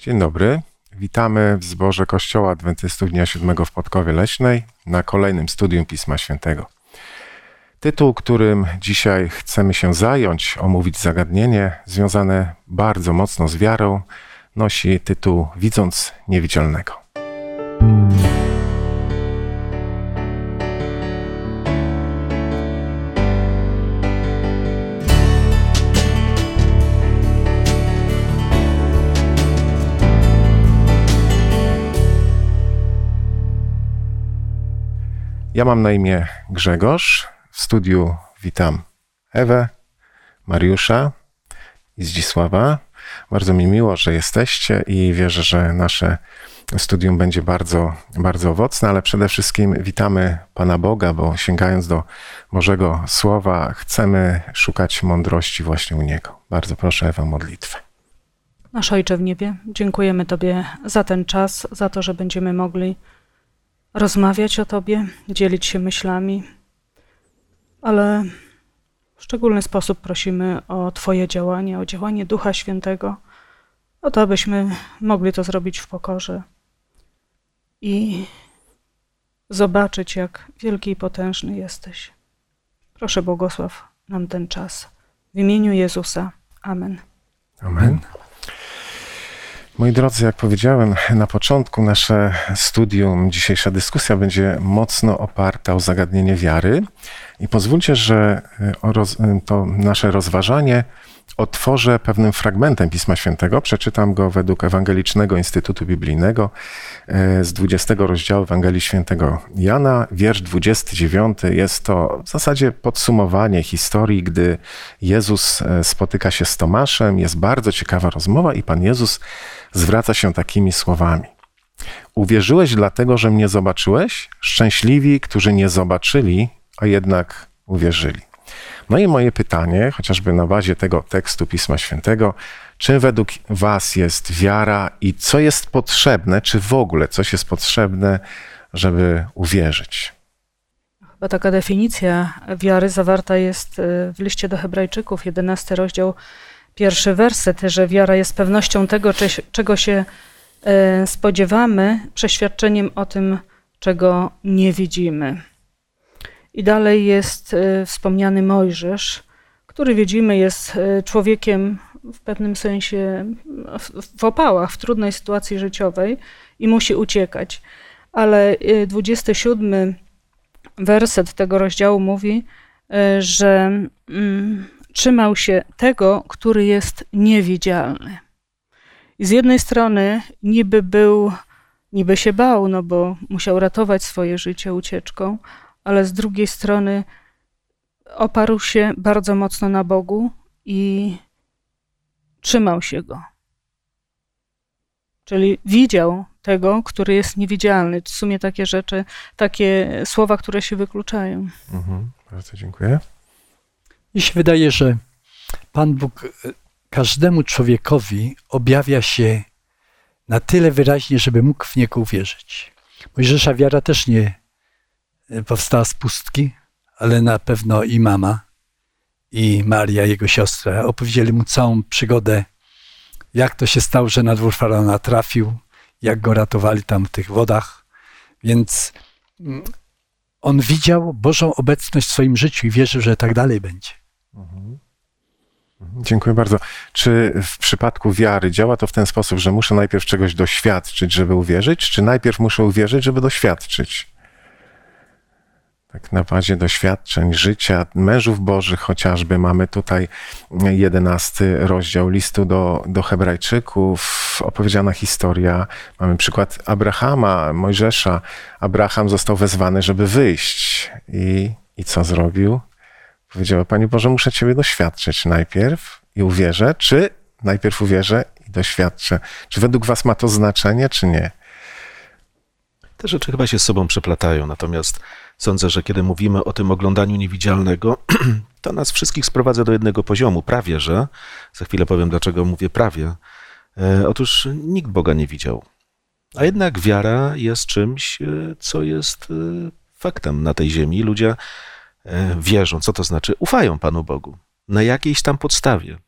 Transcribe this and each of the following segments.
Dzień dobry. Witamy w zborze Kościoła Adwentystów Dnia Siódmego w Podkowie Leśnej na kolejnym studium Pisma Świętego. Tytuł, którym dzisiaj chcemy się zająć, omówić zagadnienie związane bardzo mocno z wiarą, nosi tytuł Widząc Niewidzialnego. Ja mam na imię Grzegorz. W studiu witam Ewę, Mariusza i Zdzisława. Bardzo mi miło, że jesteście i wierzę, że nasze studium będzie bardzo, bardzo owocne, ale przede wszystkim witamy Pana Boga, bo sięgając do Bożego Słowa, chcemy szukać mądrości właśnie u Niego. Bardzo proszę Ewę modlitwę. Nasz Ojcze w niebie, dziękujemy Tobie za ten czas, za to, że będziemy mogli rozmawiać o Tobie, dzielić się myślami, ale w szczególny sposób prosimy o Twoje działanie, o działanie Ducha Świętego, o to, abyśmy mogli to zrobić w pokorze i zobaczyć, jak wielki i potężny jesteś. Proszę, błogosław nam ten czas. W imieniu Jezusa. Amen. Amen. Moi drodzy, jak powiedziałem na początku, nasze studium, dzisiejsza dyskusja będzie mocno oparta o zagadnienie wiary. I pozwólcie, że roz, to nasze rozważanie otworzę pewnym fragmentem Pisma Świętego. Przeczytam go według Ewangelicznego Instytutu Biblijnego z 20 rozdziału Ewangelii Świętego Jana. Wiersz 29 jest to w zasadzie podsumowanie historii, gdy Jezus spotyka się z Tomaszem. Jest bardzo ciekawa rozmowa i Pan Jezus zwraca się takimi słowami. Uwierzyłeś dlatego, że mnie zobaczyłeś? Szczęśliwi, którzy nie zobaczyli, a jednak uwierzyli. No i moje pytanie, chociażby na bazie tego tekstu Pisma Świętego, czym według Was jest wiara i co jest potrzebne, czy w ogóle coś jest potrzebne, żeby uwierzyć? Chyba taka definicja wiary zawarta jest w liście do Hebrajczyków, 11 rozdział, pierwszy werset, że wiara jest pewnością tego, czego się spodziewamy, przeświadczeniem o tym, czego nie widzimy. I dalej jest wspomniany Mojżesz, który widzimy jest człowiekiem w pewnym sensie w opałach, w trudnej sytuacji życiowej i musi uciekać. Ale 27 werset tego rozdziału mówi, że trzymał się tego, który jest niewidzialny. I z jednej strony niby był, niby się bał, no bo musiał ratować swoje życie ucieczką, ale z drugiej strony oparł się bardzo mocno na Bogu i trzymał się go. Czyli widział tego, który jest niewidzialny. W sumie takie rzeczy, takie słowa, które się wykluczają. Mhm, bardzo dziękuję. Mi się wydaje, że Pan Bóg każdemu człowiekowi objawia się na tyle wyraźnie, żeby mógł w Niego uwierzyć. Mojżesza wiara też nie powstała z pustki, ale na pewno i mama, i Maria, jego siostra, opowiedzieli mu całą przygodę, jak to się stało, że na dwór faraona trafił, jak go ratowali tam w tych wodach. Więc on widział Bożą obecność w swoim życiu i wierzył, że tak dalej będzie. Mhm. Dziękuję bardzo. Czy w przypadku wiary działa to w ten sposób, że muszę najpierw czegoś doświadczyć, żeby uwierzyć, czy najpierw muszę uwierzyć, żeby doświadczyć? Tak na bazie doświadczeń życia mężów bożych chociażby mamy tutaj jedenasty rozdział listu do, do Hebrajczyków, opowiedziana historia. Mamy przykład Abrahama, Mojżesza. Abraham został wezwany, żeby wyjść. I, i co zrobił? Powiedział, Panie Boże, muszę Ciebie doświadczyć najpierw i uwierzę, czy najpierw uwierzę i doświadczę. Czy według Was ma to znaczenie, czy nie? Te rzeczy chyba się z sobą przeplatają, natomiast sądzę, że kiedy mówimy o tym oglądaniu niewidzialnego, to nas wszystkich sprowadza do jednego poziomu, prawie że. Za chwilę powiem, dlaczego mówię prawie. E, otóż nikt Boga nie widział. A jednak wiara jest czymś, co jest faktem na tej ziemi. Ludzie wierzą, co to znaczy? Ufają Panu Bogu na jakiejś tam podstawie.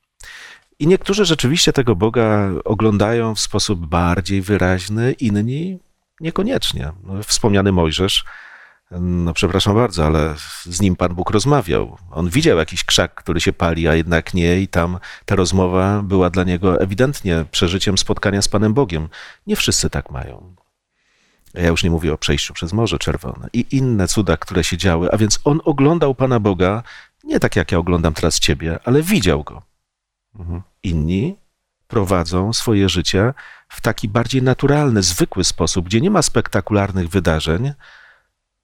I niektórzy rzeczywiście tego Boga oglądają w sposób bardziej wyraźny, inni niekoniecznie. No, wspomniany Mojżesz, no przepraszam bardzo, ale z nim Pan Bóg rozmawiał. On widział jakiś krzak, który się pali, a jednak nie, i tam ta rozmowa była dla niego ewidentnie przeżyciem spotkania z Panem Bogiem. Nie wszyscy tak mają. Ja już nie mówię o przejściu przez Morze Czerwone i inne cuda, które się działy, a więc on oglądał Pana Boga nie tak jak ja oglądam teraz Ciebie, ale widział go. Mhm. Inni prowadzą swoje życie w taki bardziej naturalny, zwykły sposób, gdzie nie ma spektakularnych wydarzeń,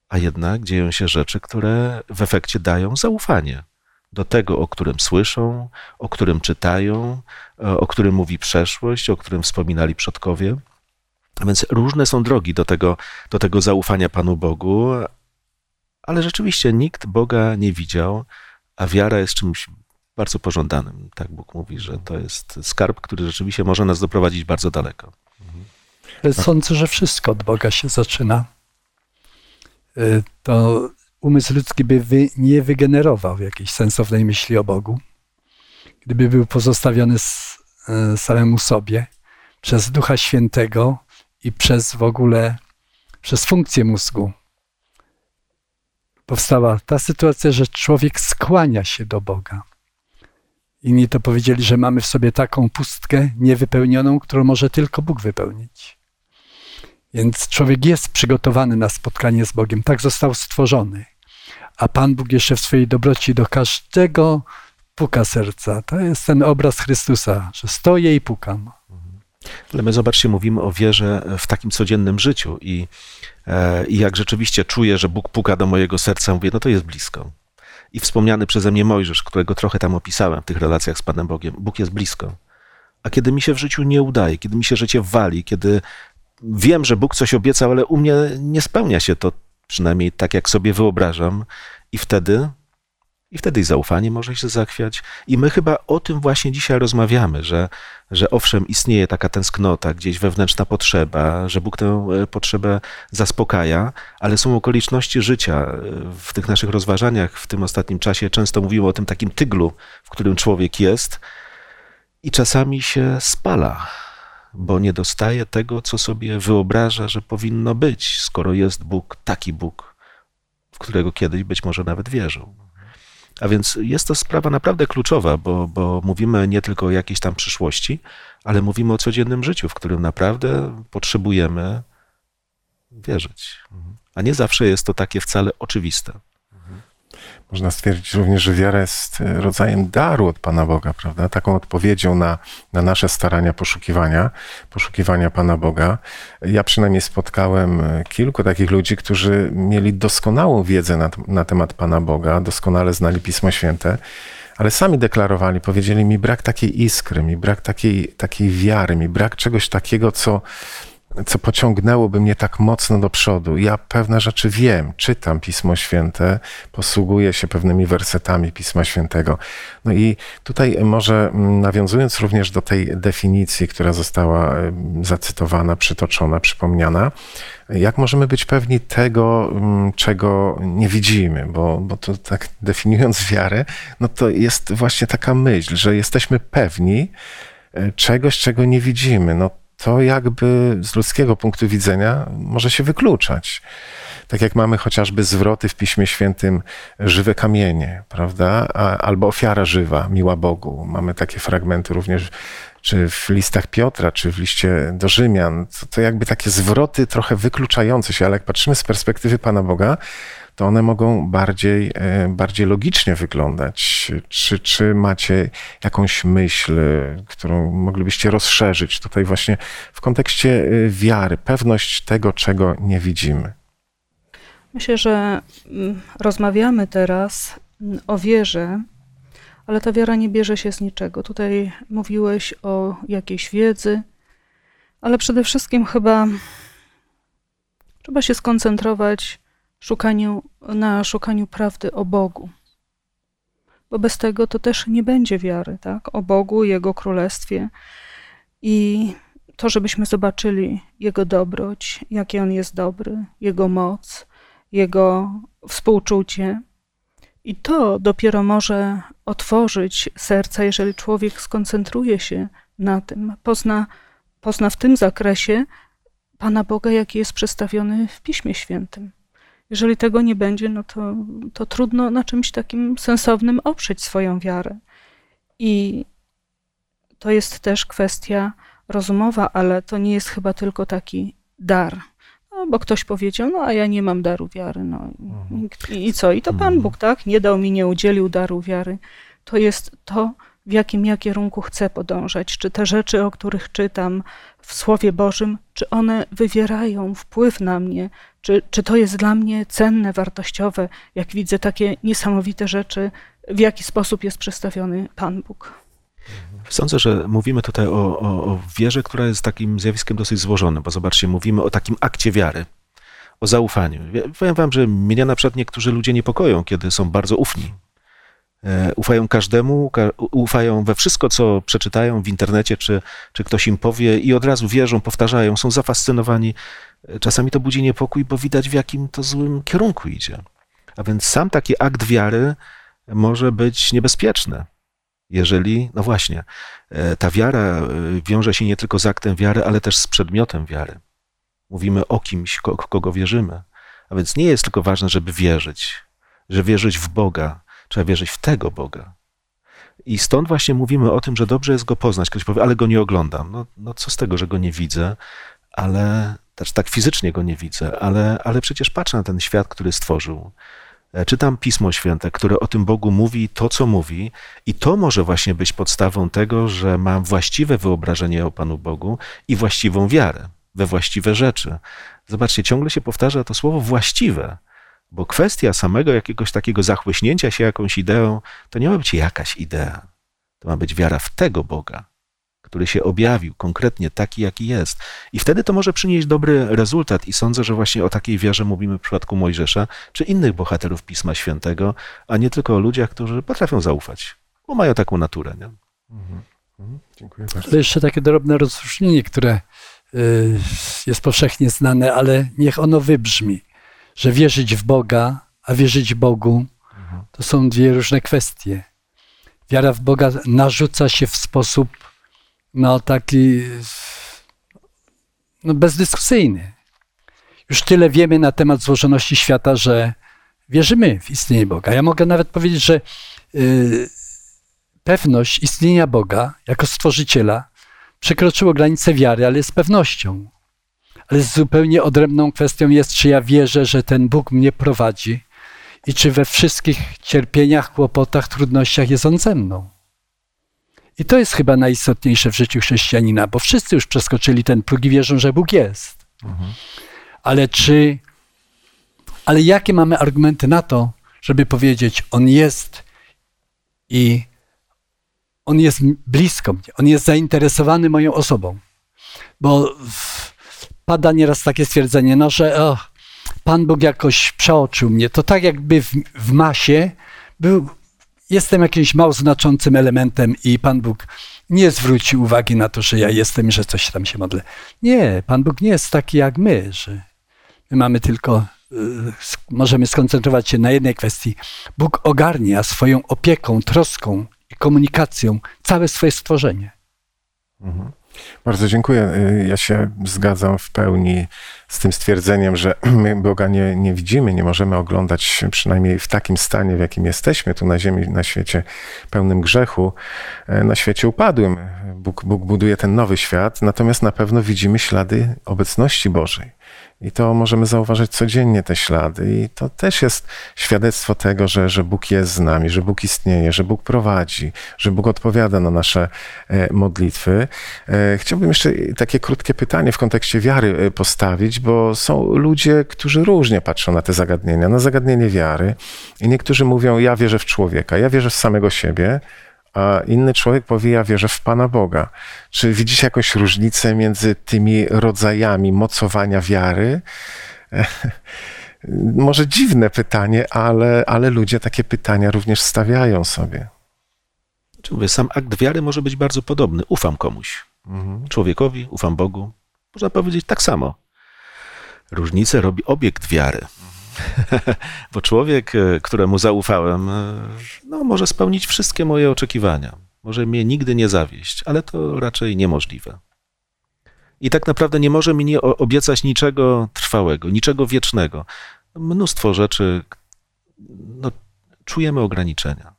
a jednak dzieją się rzeczy, które w efekcie dają zaufanie do tego, o którym słyszą, o którym czytają, o którym mówi przeszłość, o którym wspominali przodkowie. Więc różne są drogi do tego, do tego zaufania Panu Bogu, ale rzeczywiście nikt Boga nie widział, a wiara jest czymś bardzo pożądanym. Tak Bóg mówi, że to jest skarb, który rzeczywiście może nas doprowadzić bardzo daleko. Sądzę, że wszystko od Boga się zaczyna. Y, to umysł ludzki by wy, nie wygenerował jakiejś sensownej myśli o Bogu, gdyby był pozostawiony y, samemu sobie przez Ducha Świętego i przez w ogóle, przez funkcję mózgu. Powstała ta sytuacja, że człowiek skłania się do Boga. Inni to powiedzieli, że mamy w sobie taką pustkę niewypełnioną, którą może tylko Bóg wypełnić. Więc człowiek jest przygotowany na spotkanie z Bogiem, tak został stworzony. A Pan Bóg jeszcze w swojej dobroci do każdego puka serca. To jest ten obraz Chrystusa, że stoję i pukam. Ale my zobaczcie, mówimy o wierze w takim codziennym życiu i, e, i jak rzeczywiście czuję, że Bóg puka do mojego serca, mówię, no to jest blisko. I wspomniany przeze mnie Mojżesz, którego trochę tam opisałem w tych relacjach z Panem Bogiem, Bóg jest blisko. A kiedy mi się w życiu nie udaje, kiedy mi się życie wali, kiedy wiem, że Bóg coś obiecał, ale u mnie nie spełnia się to przynajmniej tak, jak sobie wyobrażam, i wtedy i wtedy i zaufanie może się zachwiać. I my chyba o tym właśnie dzisiaj rozmawiamy, że, że owszem, istnieje taka tęsknota, gdzieś wewnętrzna potrzeba, że Bóg tę e, potrzebę zaspokaja, ale są okoliczności życia. E, w tych naszych rozważaniach w tym ostatnim czasie często mówimy o tym takim tyglu, w którym człowiek jest i czasami się spala, bo nie dostaje tego, co sobie wyobraża, że powinno być, skoro jest Bóg, taki Bóg, w którego kiedyś być może nawet wierzył. A więc jest to sprawa naprawdę kluczowa, bo, bo mówimy nie tylko o jakiejś tam przyszłości, ale mówimy o codziennym życiu, w którym naprawdę potrzebujemy wierzyć. A nie zawsze jest to takie wcale oczywiste. Można stwierdzić również, że wiara jest e, rodzajem daru od Pana Boga, prawda? Taką odpowiedzią na, na nasze starania poszukiwania, poszukiwania Pana Boga. Ja przynajmniej spotkałem e, kilku takich ludzi, którzy mieli doskonałą wiedzę na, na temat Pana Boga, doskonale znali Pismo Święte, ale sami deklarowali, powiedzieli mi brak takiej iskry, mi brak takiej, takiej wiary, mi brak czegoś takiego, co, co pociągnęłoby mnie tak mocno do przodu. Ja pewne rzeczy wiem, czytam Pismo Święte, posługuję się pewnymi wersetami Pisma Świętego. No i tutaj może mm, nawiązując również do tej definicji, która została zacytowana, przytoczona, przypomniana, jak możemy być pewni tego, mm, czego nie widzimy? Bo, bo to tak definiując wiarę, no to jest właśnie taka myśl, że jesteśmy pewni e, czegoś, czego nie widzimy. No to jakby z ludzkiego punktu widzenia może się wykluczać. Tak jak mamy chociażby zwroty w Piśmie Świętym żywe kamienie, prawda? albo ofiara żywa, miła Bogu. Mamy takie fragmenty również czy w listach Piotra, czy w liście do Rzymian. To, to jakby takie zwroty trochę wykluczające się, ale jak patrzymy z perspektywy Pana Boga, to one mogą bardziej, e, bardziej logicznie wyglądać. Czy, czy macie jakąś myśl, którą moglibyście rozszerzyć tutaj właśnie w kontekście e, wiary, pewność tego, czego nie widzimy? Myślę, że mm, rozmawiamy teraz o wierze, ale ta wiara nie bierze się z niczego. Tutaj mówiłeś o jakiejś wiedzy, ale przede wszystkim chyba trzeba się skoncentrować szukaniu, na szukaniu prawdy o Bogu. Bo bez tego to też nie będzie wiary, tak? O Bogu, Jego Królestwie i to, żebyśmy zobaczyli Jego dobroć, jakie On jest dobry, Jego moc, Jego współczucie I to dopiero może otworzyć serca, jeżeli człowiek skoncentruje się na tym, pozna, pozna w tym zakresie Pana Boga, jaki jest przedstawiony w Piśmie Świętym. Jeżeli tego nie będzie, no to, to trudno na czymś takim sensownym oprzeć swoją wiarę. I to jest też kwestia rozumowa, ale to nie jest chyba tylko taki dar. No, bo ktoś powiedział, no a ja nie mam daru wiary. No, i, I co? I to Pan Bóg, tak? Nie dał mi, nie udzielił daru wiary. To jest to, w jakim ja kierunku chcę podążać. Czy te rzeczy, o których czytam w Słowie Bożym, czy one wywierają wpływ na mnie? Czy, czy to jest dla mnie cenne, wartościowe, jak widzę takie niesamowite rzeczy, w jaki sposób jest przedstawiony Pan Bóg? Sądzę, że mówimy tutaj o, o, o wierze, która jest takim zjawiskiem dosyć złożonym, bo zobaczcie, mówimy o takim akcie wiary, o zaufaniu. Powiem wam, że mnie na przykład niektórzy ludzie niepokoją, kiedy są bardzo ufni. E, ufają każdemu, ka ufają we wszystko, co przeczytają w internecie, czy, czy ktoś im powie i od razu wierzą, powtarzają, są zafascynowani. E, czasami to budzi niepokój, bo widać w jakim to złym kierunku idzie. A więc sam taki akt wiary może być niebezpieczny jeżeli, no właśnie, e, ta wiara e, wiąże się nie tylko z aktem wiary, ale też z przedmiotem wiary. Mówimy o kimś, kogo wierzymy. A więc nie jest tylko ważne, żeby wierzyć, że wierzyć w Boga, trzeba wierzyć w tego Boga. I stąd właśnie mówimy o tym, że dobrze jest go poznać. Ktoś powie, ale go nie oglądam. No, no co z tego, że go nie widzę, ale też tak fizycznie go nie widzę, ale, ale przecież patrzę na ten świat, który stworzył. E, czytam Pismo Święte, które o tym Bogu mówi to, co mówi, i to może właśnie być podstawą tego, że mam właściwe wyobrażenie o Panu Bogu i właściwą wiarę we właściwe rzeczy. Zobaczcie, ciągle się powtarza to słowo właściwe, bo kwestia samego jakiegoś takiego zachłyśnięcia się jakąś ideą, to nie ma być jakaś idea. To ma być wiara w tego Boga, który się objawił konkretnie taki, jaki jest. I wtedy to może przynieść dobry rezultat. I sądzę, że właśnie o takiej wierze mówimy w przypadku Mojżesza czy innych bohaterów Pisma Świętego, a nie tylko o ludziach, którzy potrafią zaufać, bo mają taką naturę. Nie? Mhm. Mhm. Dziękuję bardzo. Ale jeszcze takie drobne rozróżnienie, które y, jest powszechnie znane, ale niech ono wybrzmi, że wierzyć w Boga, a wierzyć Bogu mhm. to są dwie różne kwestie. Wiara w Boga narzuca się w sposób no taki no, bezdyskusyjny. Już tyle wiemy na temat złożoności świata, że wierzymy w istnienie Boga. Ja mogę nawet powiedzieć, że yy, pewność istnienia Boga jako stworzyciela przekroczyło granicę wiary, ale jest pewnością. Ale zupełnie odrębną kwestią jest, czy ja wierzę, że ten Bóg mnie prowadzi i czy we wszystkich cierpieniach, kłopotach, trudnościach jest On ze mną. I to jest chyba najistotniejsze w życiu chrześcijanina, bo wszyscy już przeskoczyli ten próg i wierzą, że Bóg jest. Mhm. Ale czy, ale jakie mamy argumenty na to, żeby powiedzieć, On jest i On jest blisko mnie, On jest zainteresowany moją osobą. Bo pada nieraz takie stwierdzenie, no, że oh, Pan Bóg jakoś przeoczył mnie. To tak jakby w, w masie był jestem jakimś mało znaczącym elementem i Pan Bóg nie zwróci uwagi na to, że ja jestem i że coś tam się modlę. Nie, Pan Bóg nie jest taki jak my, że my mamy tylko, y, możemy skoncentrować się na jednej kwestii. Bóg ogarnia swoją opieką, troską i komunikacją całe swoje stworzenie. Mhm. Bardzo dziękuję. Y, ja się zgadzam w pełni z tym stwierdzeniem, że my Boga nie, nie widzimy, nie możemy oglądać przynajmniej w takim stanie, w jakim jesteśmy tu na ziemi, na świecie pełnym grzechu, y, na świecie upadłym. Bóg, Bóg buduje ten nowy świat, natomiast na pewno widzimy ślady obecności Bożej. I to możemy zauważyć codziennie te ślady. I to też jest świadectwo tego, że, że Bóg jest z nami, że Bóg istnieje, że Bóg prowadzi, że Bóg odpowiada na nasze e, modlitwy. E, chciałbym jeszcze takie krótkie pytanie w kontekście wiary e, postawić, bo są ludzie, którzy różnie patrzą na te zagadnienia, na zagadnienie wiary. I niektórzy mówią: Ja wierzę w człowieka, ja wierzę w samego siebie a inny człowiek powie, ja wierzę w Pana Boga. Czy widzicie jakąś różnicę między tymi rodzajami mocowania wiary? Może dziwne pytanie, ale, ale ludzie takie pytania również stawiają sobie. Czy mówię, sam akt wiary może być bardzo podobny. Ufam komuś. Mhm. Człowiekowi, ufam Bogu. Można powiedzieć tak samo. Różnicę robi obiekt wiary. Bo człowiek, e, któremu zaufałem, e, no, może spełnić wszystkie moje oczekiwania. Może mnie nigdy nie zawieść, ale to raczej niemożliwe. I tak naprawdę nie może mi nie obiecać niczego trwałego, niczego wiecznego. Mnóstwo rzeczy, no, czujemy ograniczenia.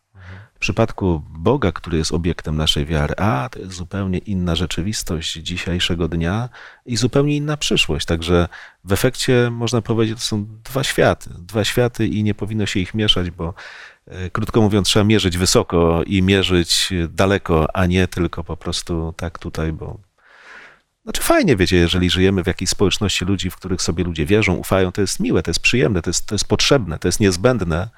W przypadku Boga, który jest obiektem naszej wiary, a to jest zupełnie inna rzeczywistość dzisiejszego dnia i zupełnie inna przyszłość. Także w efekcie można powiedzieć, to są dwa światy. Dwa światy i nie powinno się ich mieszać, bo e, krótko mówiąc, trzeba mierzyć wysoko i mierzyć daleko, a nie tylko po prostu tak tutaj, bo. Znaczy fajnie, wiecie, jeżeli żyjemy w jakiejś społeczności ludzi, w których sobie ludzie wierzą, ufają, to jest miłe, to jest przyjemne, to jest, to jest potrzebne, to jest niezbędne,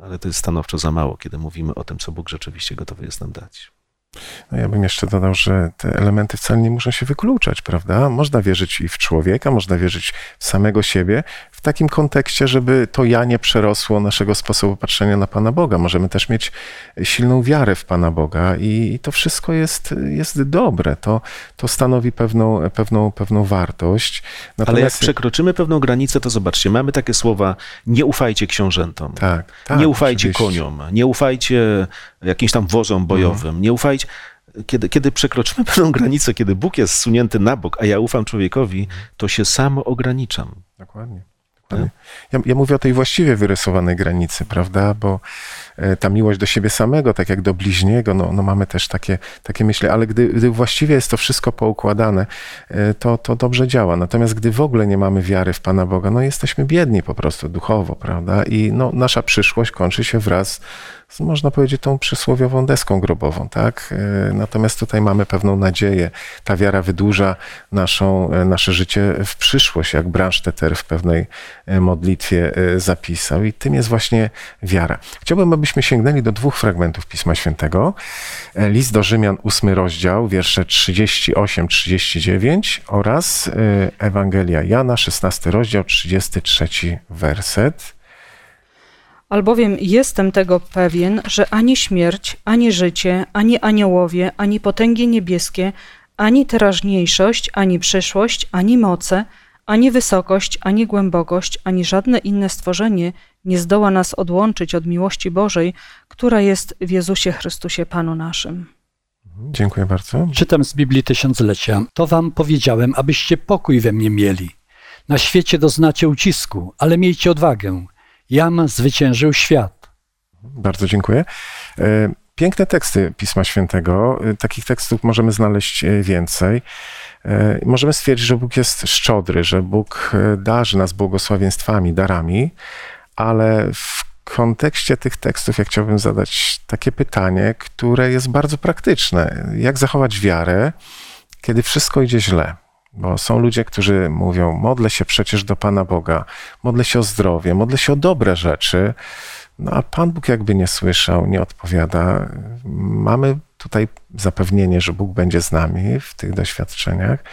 ale to jest stanowczo za mało, kiedy mówimy o tym, co Bóg rzeczywiście gotowy jest nam dać. No ja bym jeszcze dodał, że te elementy wcale nie muszą się wykluczać, prawda? Można wierzyć i w człowieka, można wierzyć w samego siebie, w takim kontekście, żeby to ja nie przerosło naszego sposobu patrzenia na Pana Boga. Możemy też mieć silną wiarę w Pana Boga i, i to wszystko jest, jest dobre. To, to stanowi pewną, pewną, pewną wartość. Ale jak przekroczymy pewną granicę, to zobaczcie, mamy takie słowa, nie ufajcie książętom, tak, tak, nie ufajcie oczywiście. koniom, nie ufajcie jakimś tam wozom bojowym, nie ufajcie... Kiedy, kiedy przekroczymy pewną granicę, kiedy Bóg jest zsunięty na bok, a ja ufam człowiekowi, to się samo ograniczam. Dokładnie. Dokładnie. Ja, ja mówię o tej właściwie wyrysowanej granicy, prawda? Bo e, ta miłość do siebie samego, tak jak do bliźniego, no, no mamy też takie, takie myśli, ale gdy, gdy właściwie jest to wszystko poukładane, e, to, to dobrze działa. Natomiast gdy w ogóle nie mamy wiary w Pana Boga, no jesteśmy biedni po prostu duchowo, prawda? I no, nasza przyszłość kończy się wraz można powiedzieć, tą przysłowiową deską grobową, tak? E, Natomiast tutaj mamy pewną nadzieję. Ta wiara wydłuża naszą, e, nasze życie w przyszłość, jak Branszteter w pewnej e, modlitwie zapisał. I tym jest właśnie wiara. Chciałbym, abyśmy sięgnęli do dwóch fragmentów Pisma Świętego. List do Rzymian, ósmy rozdział, wiersze 38-39 oraz Ewangelia Jana, 16 rozdział, 33 werset. Albowiem jestem tego pewien, że ani śmierć, ani życie, ani aniołowie, ani potęgi niebieskie, ani teraźniejszość, ani przyszłość, ani moce, ani wysokość, ani głębokość, ani żadne inne stworzenie nie zdoła nas odłączyć od miłości Bożej, która jest w Jezusie Chrystusie Panu naszym. Dziękuję bardzo. Czytam z Biblii Tysiąclecia. To wam powiedziałem, abyście pokój we mnie mieli. Na świecie doznacie ucisku, ale miejcie odwagę. Jam zwyciężył świat. Bardzo dziękuję. E, Piękne teksty Pisma Świętego. E, Takich tekstów możemy znaleźć e, więcej. Możemy stwierdzić, że Bóg jest szczodry, że Bóg darzy nas błogosławieństwami, darami, ale w kontekście tych tekstów ja chciałbym zadać takie pytanie, które jest bardzo praktyczne. Jak zachować wiarę, kiedy wszystko idzie źle? Bo są ludzie, którzy mówią: Modlę się przecież do Pana Boga, modlę się o zdrowie, modlę się o dobre rzeczy. No a Pan Bóg jakby nie słyszał, nie odpowiada. Mamy tutaj zapewnienie, że Bóg będzie z nami w tych doświadczeniach.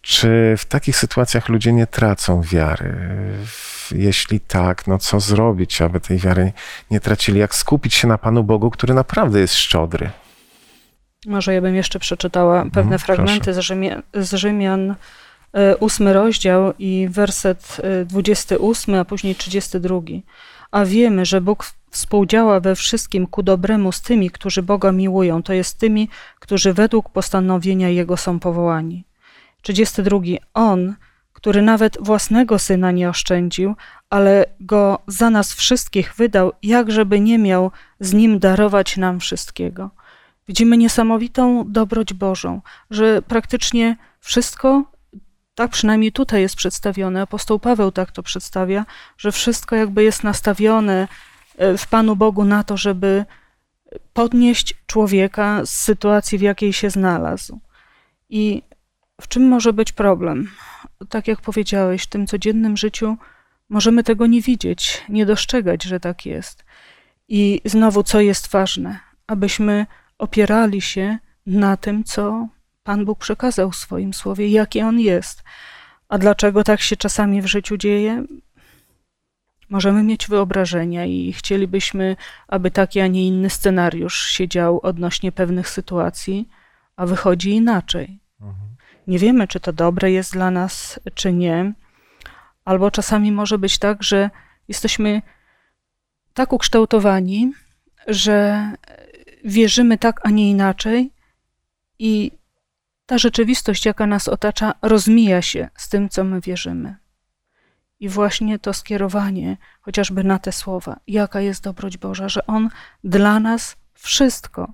Czy w takich sytuacjach ludzie nie tracą wiary? Jeśli tak, no co zrobić, aby tej wiary nie tracili? Jak skupić się na Panu Bogu, który naprawdę jest szczodry? Może ja bym jeszcze przeczytała pewne Mhm, fragmenty z, Rzymia, z Rzymian, e, ósmy rozdział i werset e, 28, a później 32. A wiemy, że Bóg współdziała we wszystkim ku dobremu z tymi, którzy Boga miłują, to jest tymi, którzy według postanowienia Jego są powołani. 32. On, który nawet własnego syna nie oszczędził, ale go za nas wszystkich wydał, jakżeby nie miał z nim darować nam wszystkiego. Widzimy niesamowitą dobroć Bożą, że praktycznie wszystko, tak przynajmniej tutaj jest przedstawione, apostoł Paweł tak to przedstawia, że wszystko jakby jest nastawione e, w Panu Bogu na to, żeby podnieść człowieka z sytuacji, w jakiej się znalazł. I w czym może być problem? Tak jak powiedziałeś, w tym codziennym życiu możemy tego nie widzieć, nie dostrzegać, że tak jest. I znowu, co jest ważne, abyśmy opierali się na tym, co Pan Bóg przekazał w swoim słowie, jaki On jest. A dlaczego tak się czasami w życiu dzieje? Możemy mieć wyobrażenia i chcielibyśmy, aby taki, a nie inny scenariusz się dział odnośnie pewnych sytuacji, a wychodzi inaczej. Nie wiemy, czy to dobre jest dla nas, czy nie, Albo czasami może być tak, że jesteśmy tak ukształtowani, że wierzymy tak, a nie inaczej, i ta rzeczywistość, jaka nas otacza, rozmija się z tym, co my wierzymy. I właśnie to skierowanie chociażby na te słowa, jaka jest dobroć Boża, że On dla nas wszystko.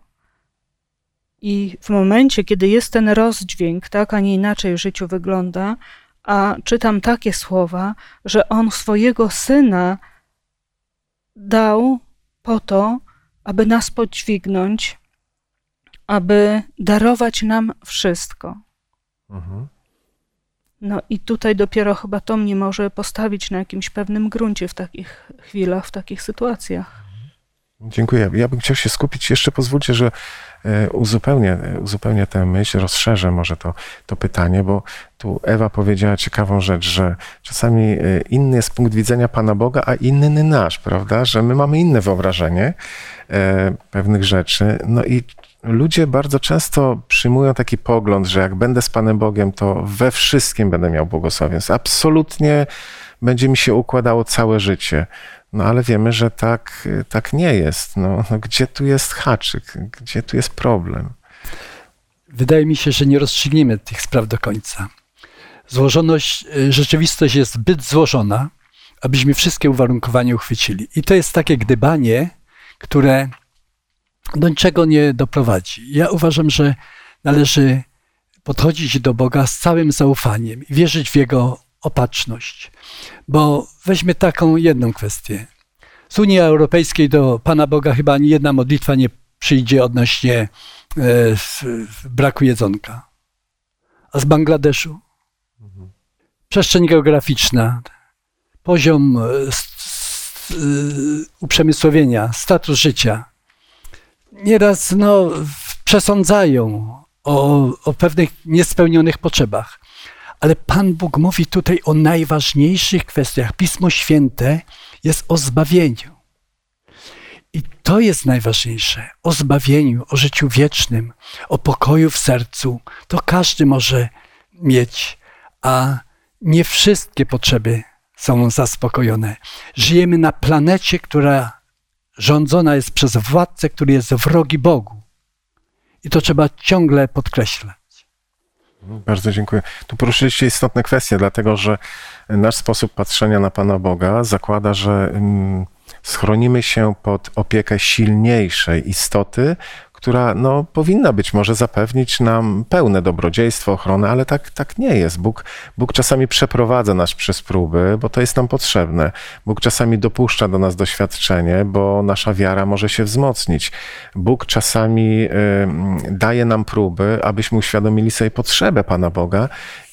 I w momencie, kiedy jest ten rozdźwięk, tak, a nie inaczej w życiu wygląda, a czytam takie słowa, że On swojego Syna dał po to, aby nas podźwignąć, aby darować nam wszystko. Mhm. No i tutaj dopiero chyba to mnie może postawić na jakimś pewnym gruncie w takich chwilach, w takich sytuacjach. Dziękuję. Ja bym chciał się skupić, jeszcze pozwólcie, że e, uzupełnię, uzupełnię tę myśl, rozszerzę może to, to pytanie, bo tu Ewa powiedziała ciekawą rzecz, że czasami e, inny jest punkt widzenia Pana Boga, a inny nasz, prawda? Że my mamy inne wyobrażenie e, pewnych rzeczy. No i ludzie bardzo często przyjmują taki pogląd, że jak będę z Panem Bogiem, to we wszystkim będę miał błogosławieństwo. Absolutnie będzie mi się układało całe życie. No ale wiemy, że tak, tak nie jest. No, no, gdzie tu jest haczyk? Gdzie tu jest problem? Wydaje mi się, że nie rozstrzygniemy tych spraw do końca. Złożoność, y, rzeczywistość jest zbyt złożona, abyśmy wszystkie uwarunkowania uchwycili. I to jest takie gdybanie, które do niczego nie doprowadzi. Ja uważam, że należy podchodzić do Boga z całym zaufaniem i wierzyć w Jego opatrzność. Bo weźmy taką jedną kwestię. Z Unii Europejskiej do Pana Boga chyba ani jedna modlitwa nie przyjdzie odnośnie e, braku jedzonka. A z Bangladeszu? Przestrzeń geograficzna, poziom e, e, uprzemysłowienia, status życia. Nieraz no, przesądzają o, o pewnych niespełnionych potrzebach. Ale Pan Bóg mówi tutaj o najważniejszych kwestiach. Pismo Święte jest o zbawieniu. I to jest najważniejsze. O zbawieniu, o życiu wiecznym, o pokoju w sercu. To każdy może mieć, a nie wszystkie potrzeby są zaspokojone. Żyjemy na planecie, która rządzona jest przez władcę, który jest wrogi Bogu. I to trzeba ciągle podkreślać. Bardzo dziękuję. Tu poruszyliście istotne kwestie, dlatego że nasz sposób patrzenia na Pana Boga zakłada, że mm, schronimy się pod opiekę silniejszej istoty, która no, powinna być może zapewnić nam pełne dobrodziejstwo, ochronę, ale tak, tak nie jest. Bóg, Bóg czasami przeprowadza nas przez próby, bo to jest nam potrzebne. Bóg czasami dopuszcza do nas doświadczenie, bo nasza wiara może się wzmocnić. Bóg czasami y, daje nam próby, abyśmy uświadomili sobie potrzebę Pana Boga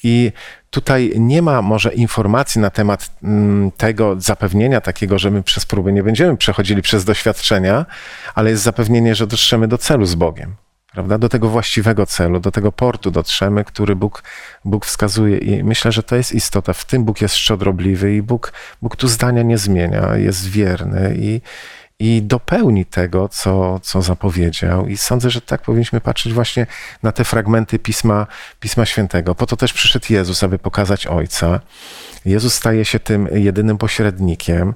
i tutaj nie ma może informacji na temat mm, tego zapewnienia takiego, że my przez próby nie będziemy przechodzili przez doświadczenia, ale jest zapewnienie, że dotrzemy do celu z Bogiem. Prawda? Do tego właściwego celu, do tego portu dotrzemy, który Bóg, Bóg wskazuje. I myślę, że to jest istota. W tym Bóg jest szczodrobliwy i Bóg, Bóg tu zdania nie zmienia, jest wierny i, i dopełni tego, co, co zapowiedział. I sądzę, że tak powinniśmy patrzeć właśnie na te fragmenty Pisma, Pisma Świętego. Po to też przyszedł Jezus, aby pokazać Ojca. Jezus staje się tym jedynym pośrednikiem.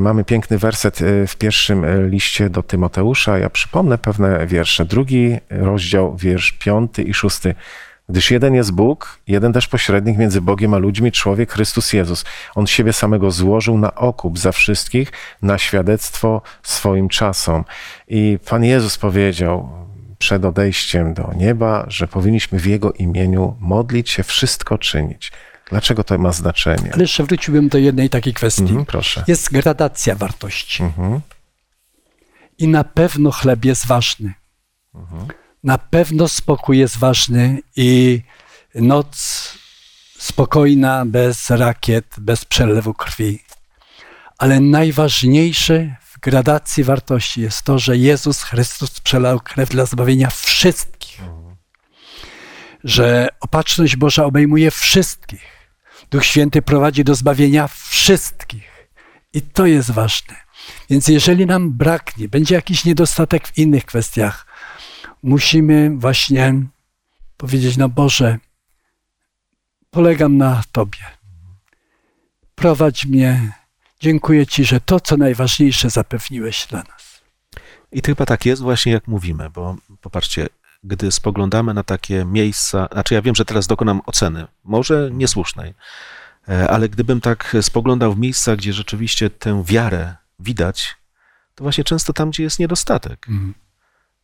Mamy piękny werset e, w pierwszym e, liście do Tymoteusza. Ja przypomnę pewne wiersze. Drugi rozdział, wiersz piąty i szósty. Gdyż jeden jest Bóg, jeden też pośrednik między Bogiem a ludźmi, człowiek Chrystus Jezus. On siebie samego złożył na okup za wszystkich, na świadectwo swoim czasom. I Pan Jezus powiedział przed odejściem do nieba, że powinniśmy w Jego imieniu modlić się, wszystko czynić. Dlaczego to ma znaczenie? Ale jeszcze wróciłbym do jednej takiej kwestii. Mhm, proszę. Jest gradacja wartości. Mhm. I na pewno chleb jest ważny. Mhm. Na pewno spokój jest ważny i noc spokojna, bez rakiet, bez przelewu krwi. Ale najważniejsze w gradacji wartości jest to, że Jezus Chrystus przelał krew dla zbawienia wszystkich. Że opatrzność Boża obejmuje wszystkich. Duch Święty prowadzi do zbawienia wszystkich. I to jest ważne. Więc jeżeli nam braknie, będzie jakiś niedostatek w innych kwestiach, musimy właśnie powiedzieć: No Boże, polegam na Tobie. prowadź mnie. Dziękuję Ci, że to, co najważniejsze, zapewniłeś dla nas. I to chyba tak jest właśnie, jak mówimy, bo popatrzcie, gdy spoglądamy na takie miejsca, znaczy ja wiem, że teraz dokonam oceny, może niesłusznej, e, ale gdybym tak spoglądał w miejsca, gdzie rzeczywiście tę wiarę widać, to właśnie często tam, gdzie jest niedostatek. Mm.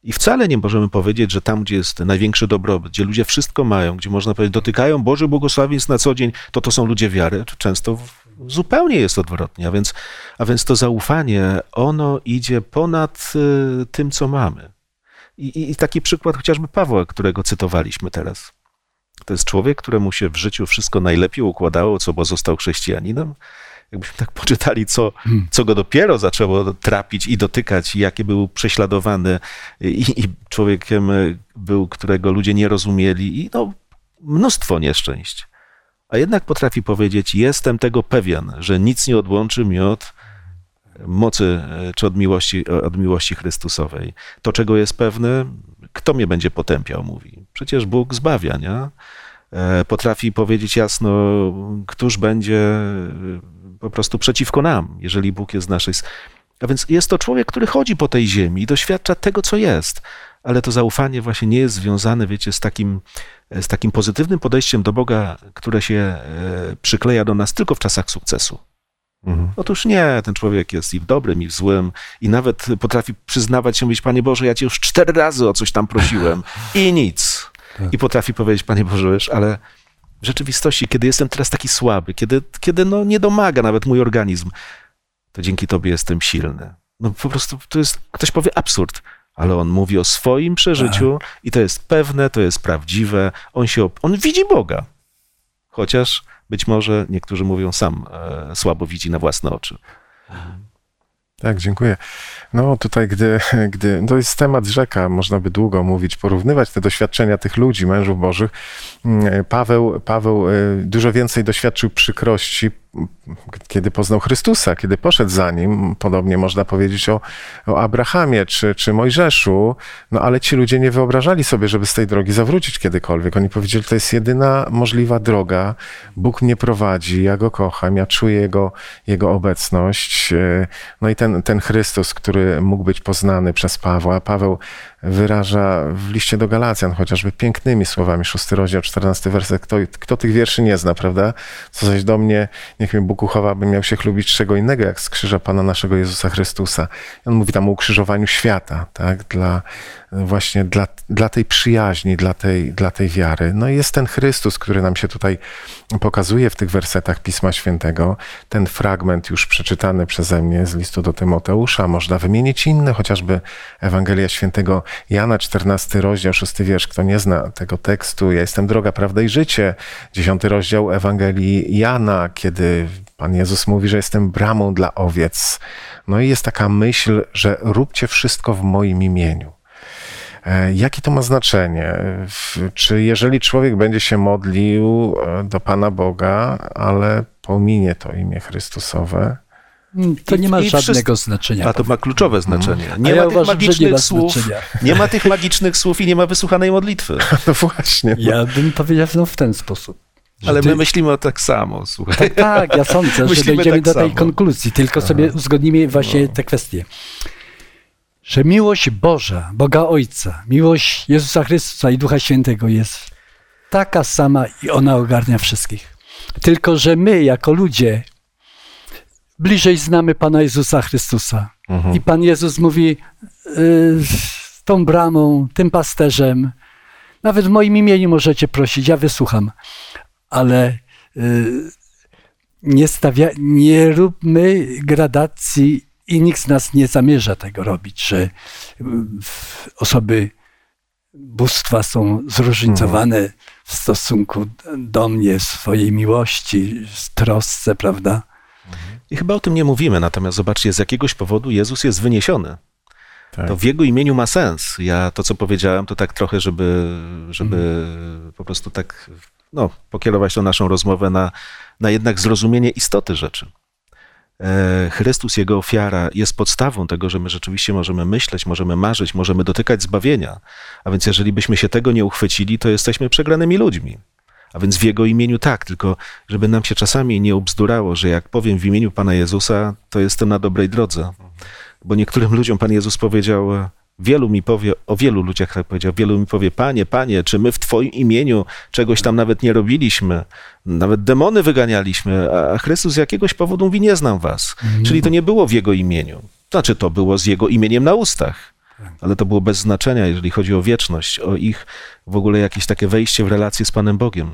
I wcale nie możemy powiedzieć, że tam, gdzie jest największy dobrobyt, gdzie ludzie wszystko mają, gdzie można powiedzieć, dotykają Boży błogosławieństw na co dzień, to to są ludzie wiary. Często zupełnie jest odwrotnie. A więc, a więc to zaufanie, ono idzie ponad y, tym, co mamy. I, I taki przykład chociażby Pawła, którego cytowaliśmy teraz. To jest człowiek, któremu się w życiu wszystko najlepiej układało, co bo został chrześcijaninem. Jakbyśmy tak poczytali, co, co go dopiero zaczęło trapić i dotykać, i jakie był prześladowany, i, i człowiekiem był, którego ludzie nie rozumieli, i no, mnóstwo nieszczęść. A jednak potrafi powiedzieć: Jestem tego pewien, że nic nie odłączy mnie od mocy czy od miłości, od miłości Chrystusowej. To, czego jest pewny, kto mnie będzie potępiał, mówi. Przecież Bóg zbawia, nie? Potrafi powiedzieć jasno, któż będzie po prostu przeciwko nam, jeżeli Bóg jest z naszej. A więc jest to człowiek, który chodzi po tej ziemi i doświadcza tego, co jest. Ale to zaufanie właśnie nie jest związane, wiecie, z takim, z takim pozytywnym podejściem do Boga, które się e, przykleja do nas tylko w czasach sukcesu. Mhm. Otóż nie, ten człowiek jest i w dobrym, i w złym, i nawet potrafi przyznawać się, mówić, Panie Boże, ja Cię już cztery razy o coś tam prosiłem i nic. Tak. I potrafi powiedzieć, Panie Boże, wiesz, ale w rzeczywistości, kiedy jestem teraz taki słaby, kiedy, kiedy no nie domaga nawet mój organizm, to dzięki Tobie jestem silny. No po prostu to jest, ktoś powie absurd, ale on mówi o swoim przeżyciu tak. i to jest pewne, to jest prawdziwe. On się, on widzi Boga. Chociaż być może niektórzy mówią sam e, słabo widzi na własne oczy. Tak, dziękuję. No tutaj, gdy, gdy to jest temat rzeka, można by długo mówić, porównywać te doświadczenia tych ludzi, mężów bożych. Mm, Paweł, Paweł e, dużo więcej doświadczył przykrości, kiedy poznał Chrystusa, kiedy poszedł za nim, podobnie można powiedzieć o, o Abrahamie czy, czy Mojżeszu, no ale ci ludzie nie wyobrażali sobie, żeby z tej drogi zawrócić kiedykolwiek. Oni powiedzieli, to jest jedyna możliwa droga, Bóg mnie prowadzi, ja Go kocham, ja czuję Jego, Jego obecność. No i ten, ten Chrystus, który mógł być poznany przez Pawła. Paweł wyraża w liście do Galacjan chociażby pięknymi słowami, szósty rozdział, czternasty werset. Kto, kto tych wierszy nie zna, prawda? Co zaś do mnie, niech mnie Bóg uchowa, bym miał się chlubić czego innego, jak z krzyża Pana naszego Jezusa Chrystusa. I on mówi tam o ukrzyżowaniu świata, tak? Dla, właśnie dla, dla tej przyjaźni, dla tej, dla tej wiary. No i jest ten Chrystus, który nam się tutaj pokazuje w tych wersetach Pisma Świętego. Ten fragment już przeczytany przeze mnie z listu do Tymoteusza. Można wymienić inne, chociażby Ewangelia Świętego Jana, 14 rozdział, 6 wiersz. Kto nie zna tego tekstu, ja jestem droga, prawda i życie. 10 rozdział Ewangelii Jana, kiedy Pan Jezus mówi, że jestem bramą dla owiec. No i jest taka myśl, że róbcie wszystko w moim imieniu. E, jakie to ma znaczenie? Czy jeżeli człowiek będzie się modlił e, do Pana Boga, ale pominie to imię Chrystusowe, to nie ma żadnego znaczenia. A to ma kluczowe znaczenie. Nie ma ja tych uważam, magicznych nie ma słów. Znaczenia. Nie ma tych magicznych słów i nie ma wysłuchanej modlitwy. No właśnie. No. Ja bym powiedział no, w ten sposób. Ale ty... my myślimy tak samo, słuchaj. Tak, tak ja sądzę, że dojdziemy tak do tej samo. konkluzji, tylko Aha. sobie uzgodnimy właśnie no. te kwestie że miłość Boża, Boga Ojca, miłość Jezusa Chrystusa i Ducha Świętego jest taka sama i ona ogarnia wszystkich. Tylko, że my jako ludzie bliżej znamy Pana Jezusa Chrystusa. Mhm. I Pan Jezus mówi y, z tą bramą, tym pasterzem, nawet w moim imieniu możecie prosić, ja wysłucham, ale y, nie, stawia, nie róbmy gradacji i nikt z nas nie zamierza tego robić, że osoby bóstwa są zróżnicowane w stosunku do mnie, swojej miłości, trosce, prawda? I chyba o tym nie mówimy, natomiast zobaczcie, z jakiegoś powodu Jezus jest wyniesiony. Tak. To w Jego imieniu ma sens. Ja to, co powiedziałem, to tak trochę, żeby, żeby mhm. po prostu tak no, pokierować tą naszą rozmowę na, na jednak zrozumienie istoty rzeczy. E, Chrystus, Jego ofiara jest podstawą tego, że my rzeczywiście możemy myśleć, możemy marzyć, możemy dotykać zbawienia. A więc jeżeli byśmy się tego nie uchwycili, to jesteśmy przegranymi ludźmi. A więc w Jego imieniu tak, tylko żeby nam się czasami nie obzdurało, że jak powiem w imieniu Pana Jezusa, to jestem na dobrej drodze. Bo niektórym ludziom Pan Jezus powiedział, wielu mi powie, o wielu ludziach tak powiedział, wielu mi powie, Panie, Panie, czy my w Twoim imieniu czegoś tam nawet nie robiliśmy, nawet demony wyganialiśmy, a Chrystus z jakiegoś powodu mówi, nie znam Was. Czyli to nie było w Jego imieniu. Znaczy, to było z Jego imieniem na ustach. Ale to było bez znaczenia, jeżeli chodzi o wieczność, o ich w ogóle jakieś takie wejście w relację z Panem Bogiem.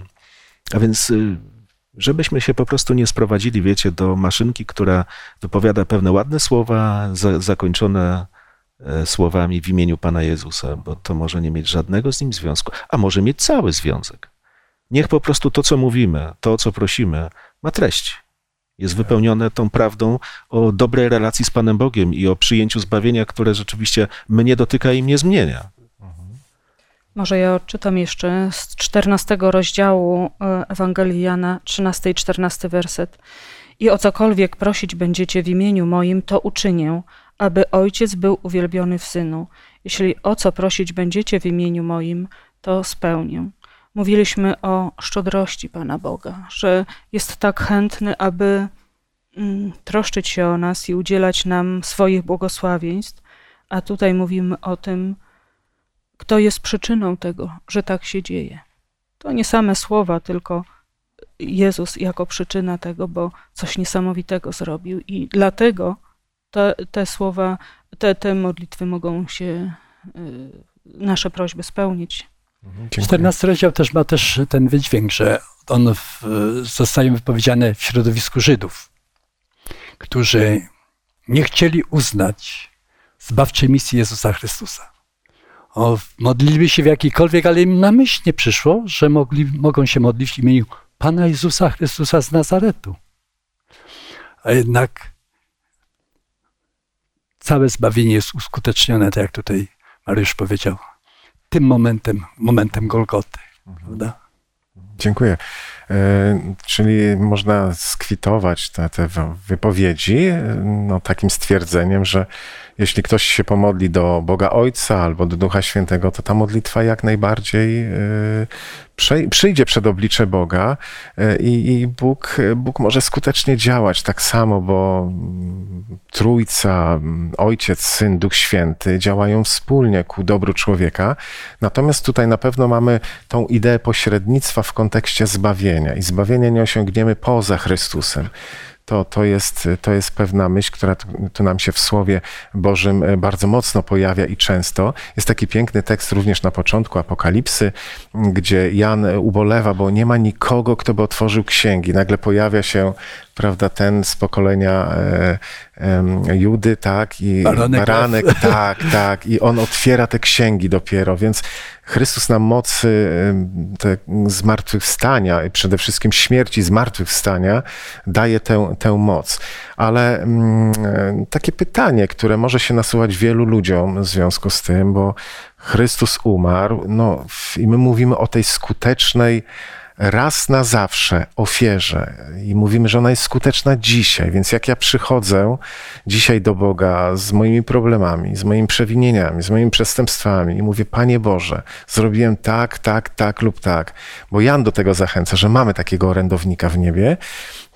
A więc, y, żebyśmy się po prostu nie sprowadzili, wiecie, do maszynki, która wypowiada pewne ładne słowa, za, zakończone słowami w imieniu Pana Jezusa, bo to może nie mieć żadnego z nim związku, a może mieć cały związek. Niech po prostu to, co mówimy, to, co prosimy, ma treść. Jest wypełnione tą prawdą o dobrej relacji z Panem Bogiem i o przyjęciu zbawienia, które rzeczywiście mnie dotyka i mnie zmienia. Może ja odczytam jeszcze z 14 rozdziału e, Ewangelii Jana, 13 i 14 werset. I o cokolwiek prosić będziecie w imieniu moim, to uczynię, aby Ojciec był uwielbiony w Synu. Jeśli o co prosić będziecie w imieniu moim, to spełnię. Mówiliśmy o szczodrości Pana Boga, że jest tak chętny, aby mm, troszczyć się o nas i udzielać nam swoich błogosławieństw, a tutaj mówimy o tym, kto jest przyczyną tego, że tak się dzieje. To nie same słowa, tylko Jezus jako przyczyna tego, bo coś niesamowitego zrobił i dlatego te, te słowa, te, te modlitwy mogą się, y, nasze prośby spełnić. Dziękuję. 14 rozdział też ma też ten wydźwięk, że on w, zostaje wypowiedziany w środowisku Żydów, którzy nie chcieli uznać zbawczej misji Jezusa Chrystusa. O, modlili się w jakikolwiek, ale im na myśl nie przyszło, że mogli, mogą się modlić w imieniu Pana Jezusa Chrystusa z Nazaretu. A jednak całe zbawienie jest uskutecznione, tak jak tutaj Mariusz powiedział, tym momentem, momentem Golgoty. Prawda? Dziękuję. E, Czyli można skwitować te, te wypowiedzi e, no, takim stwierdzeniem, że jeśli ktoś się pomodli do Boga Ojca albo do Ducha Świętego, to ta modlitwa jak najbardziej przej- przyjdzie przed oblicze Boga i, i Bóg, Bóg może skutecznie działać tak samo, bo mm, Trójca, mm, Ojciec, Syn, Duch Święty działają wspólnie ku dobru człowieka. Natomiast tutaj na pewno mamy tą ideę pośrednictwa w kontekście zbawienia i zbawienia nie osiągniemy poza Chrystusem. To, to, jest, to jest pewna myśl, która tu, tu nam się w Słowie Bożym e, bardzo mocno pojawia i często. Jest taki piękny tekst również na początku Apokalipsy, gdzie Jan ubolewa, bo nie ma nikogo, kto by otworzył księgi. Nagle pojawia się prawda, ten z pokolenia e, em, Judy, tak, i Baranek. baranek, tak, tak, i on otwiera te księgi dopiero, więc Chrystus nam mocy te zmartwychwstania i przede wszystkim śmierci zmartwychwstania daje tę, tę moc. Ale mm, e, takie pytanie, które może się nasuwać wielu ludziom w związku z tym, bo Chrystus umarł, no i my mówimy o tej skutecznej raz na zawsze ofierze. I mówimy, że ona jest skuteczna dzisiaj, więc jak ja przychodzę dzisiaj do Boga z moimi problemami, z moimi przewinieniami, z moimi przestępstwami i mówię, Panie Boże, zrobiłem tak, tak, tak lub tak, bo Jan do tego zachęca, że mamy takiego orędownika w niebie,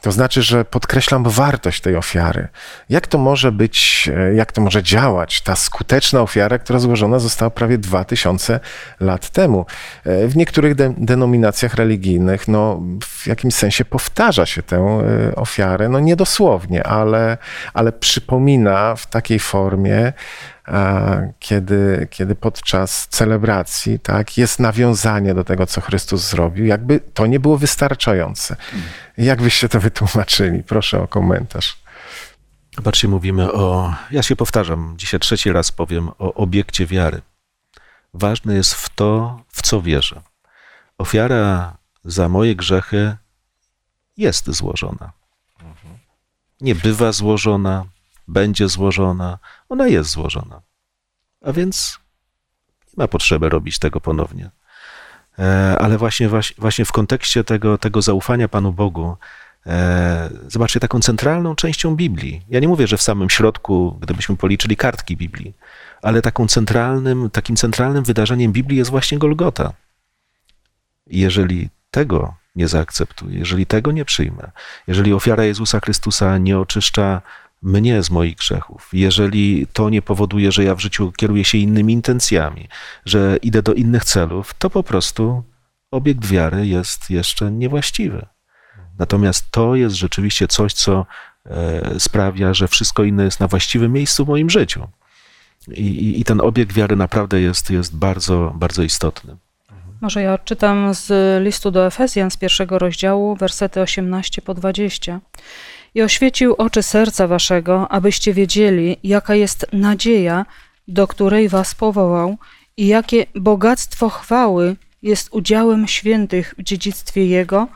to znaczy, że podkreślam wartość tej ofiary. Jak to może być, e, jak to może działać, ta skuteczna ofiara, która złożona została prawie 2000 lat temu. E, W niektórych de- denominacjach religijnych, no, w jakimś sensie powtarza się tę e, ofiarę, no niedosłownie, ale, ale przypomina w takiej formie, kiedy, kiedy podczas celebracji tak, jest nawiązanie do tego, co Chrystus zrobił, jakby to nie było wystarczające. Jak byście to wytłumaczyli? Proszę o komentarz. Zobaczcie, mówimy o, ja się powtarzam, dzisiaj trzeci raz powiem o obiekcie wiary. Ważne jest w to, w co wierzę. Ofiara za moje grzechy jest złożona. Nie bywa złożona, będzie złożona, ona jest złożona. A więc nie ma potrzeby robić tego ponownie. E, Ale właśnie, właśnie, w kontekście tego, tego zaufania Panu Bogu, e, zobaczcie, taką centralną częścią Biblii. Ja nie mówię, że w samym środku, gdybyśmy policzyli kartki Biblii, ale taką centralnym, takim centralnym wydarzeniem Biblii jest właśnie Golgota. Jeżeli tego nie zaakceptuję, jeżeli tego nie przyjmę, jeżeli ofiara Jezusa Chrystusa nie oczyszcza mnie z moich grzechów, jeżeli to nie powoduje, że ja w życiu kieruję się innymi intencjami, że idę do innych celów, to po prostu obiekt wiary jest jeszcze niewłaściwy. Natomiast to jest rzeczywiście coś, co e, sprawia, że wszystko inne jest na właściwym miejscu w moim życiu. I, i, i ten obiekt wiary naprawdę jest, jest bardzo, bardzo istotny. Może ja odczytam z listu do Efezjan z pierwszego rozdziału, wersety 18 po 20. I oświecił oczy serca waszego, abyście wiedzieli, jaka jest nadzieja, do której was powołał i jakie bogactwo chwały jest udziałem świętych w dziedzictwie Jego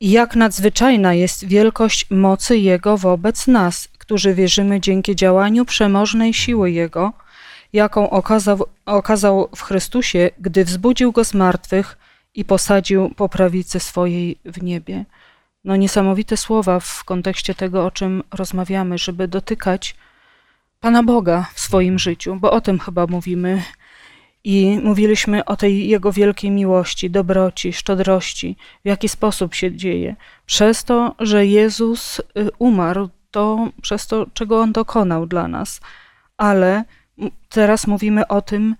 i jak nadzwyczajna jest wielkość mocy Jego wobec nas, którzy wierzymy dzięki działaniu przemożnej siły Jego, jaką okazał, okazał w Chrystusie, gdy wzbudził Go z martwych i posadził po prawicy swojej w niebie. No niesamowite słowa w kontekście tego, o czym rozmawiamy, żeby dotykać Pana Boga w swoim życiu, bo o tym chyba mówimy. I mówiliśmy o tej Jego wielkiej miłości, dobroci, szczodrości, w jaki sposób się dzieje. Przez to, że Jezus y, umarł, to przez to, czego On dokonał dla nas. Ale teraz mówimy o tym,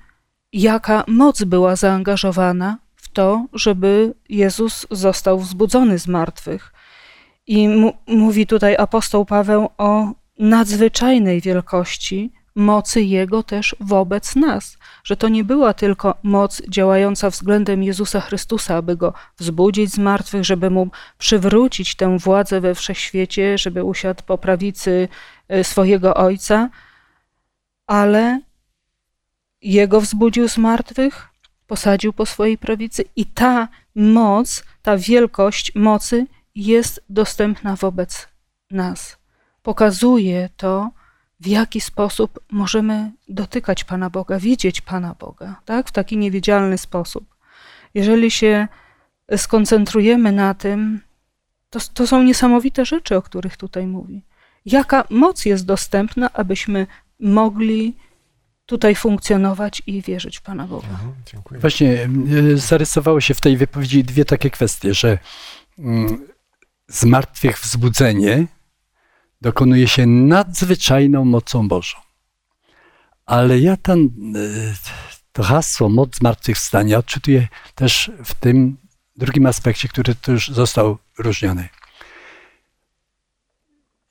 jaka moc była zaangażowana w to, żeby Jezus został wzbudzony z martwych. I mówi tutaj apostoł Paweł o nadzwyczajnej wielkości mocy Jego też wobec nas, że to nie była tylko moc działająca względem Jezusa Chrystusa, aby Go wzbudzić z martwych, żeby Mu przywrócić tę władzę we wszechświecie, żeby usiadł po prawicy e, swojego Ojca, ale Jego wzbudził z martwych, posadził po swojej prawicy i ta moc, ta wielkość mocy jest dostępna wobec nas. Pokazuje to, w jaki sposób możemy dotykać Pana Boga, widzieć Pana Boga, tak? w taki niewidzialny sposób. Jeżeli się skoncentrujemy na tym, to, to są niesamowite rzeczy, o których tutaj mówi. Jaka moc jest dostępna, abyśmy mogli tutaj funkcjonować i wierzyć w Pana Boga. Mhm, dziękuję. Właśnie e, zarysowały się w tej wypowiedzi dwie takie kwestie, że mm, zmartwychwzbudzenie dokonuje się nadzwyczajną mocą Bożą. Ale ja ten, to hasło moc zmartwychwstania odczytuję też w tym drugim aspekcie, który tu już został różniony.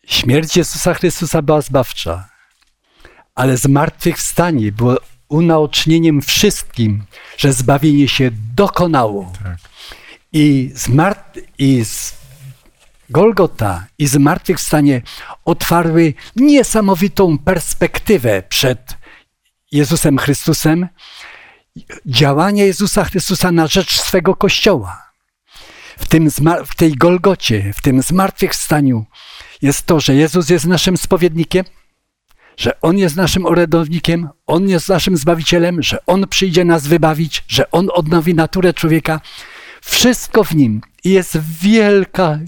Śmierć Jezusa Chrystusa była zbawcza, ale zmartwychwstanie było unaocznieniem wszystkim, że zbawienie się dokonało. Tak. I, zmart- i z Golgota i zmartwychwstanie otwarły niesamowitą perspektywę przed Jezusem Chrystusem, działanie Jezusa Chrystusa na rzecz swego Kościoła. W, tym, w tej Golgocie, w tym zmartwychwstaniu jest to, że Jezus jest naszym spowiednikiem, że On jest naszym orędownikiem, On jest naszym Zbawicielem, że On przyjdzie nas wybawić, że On odnowi naturę człowieka. Wszystko w Nim jest wielka,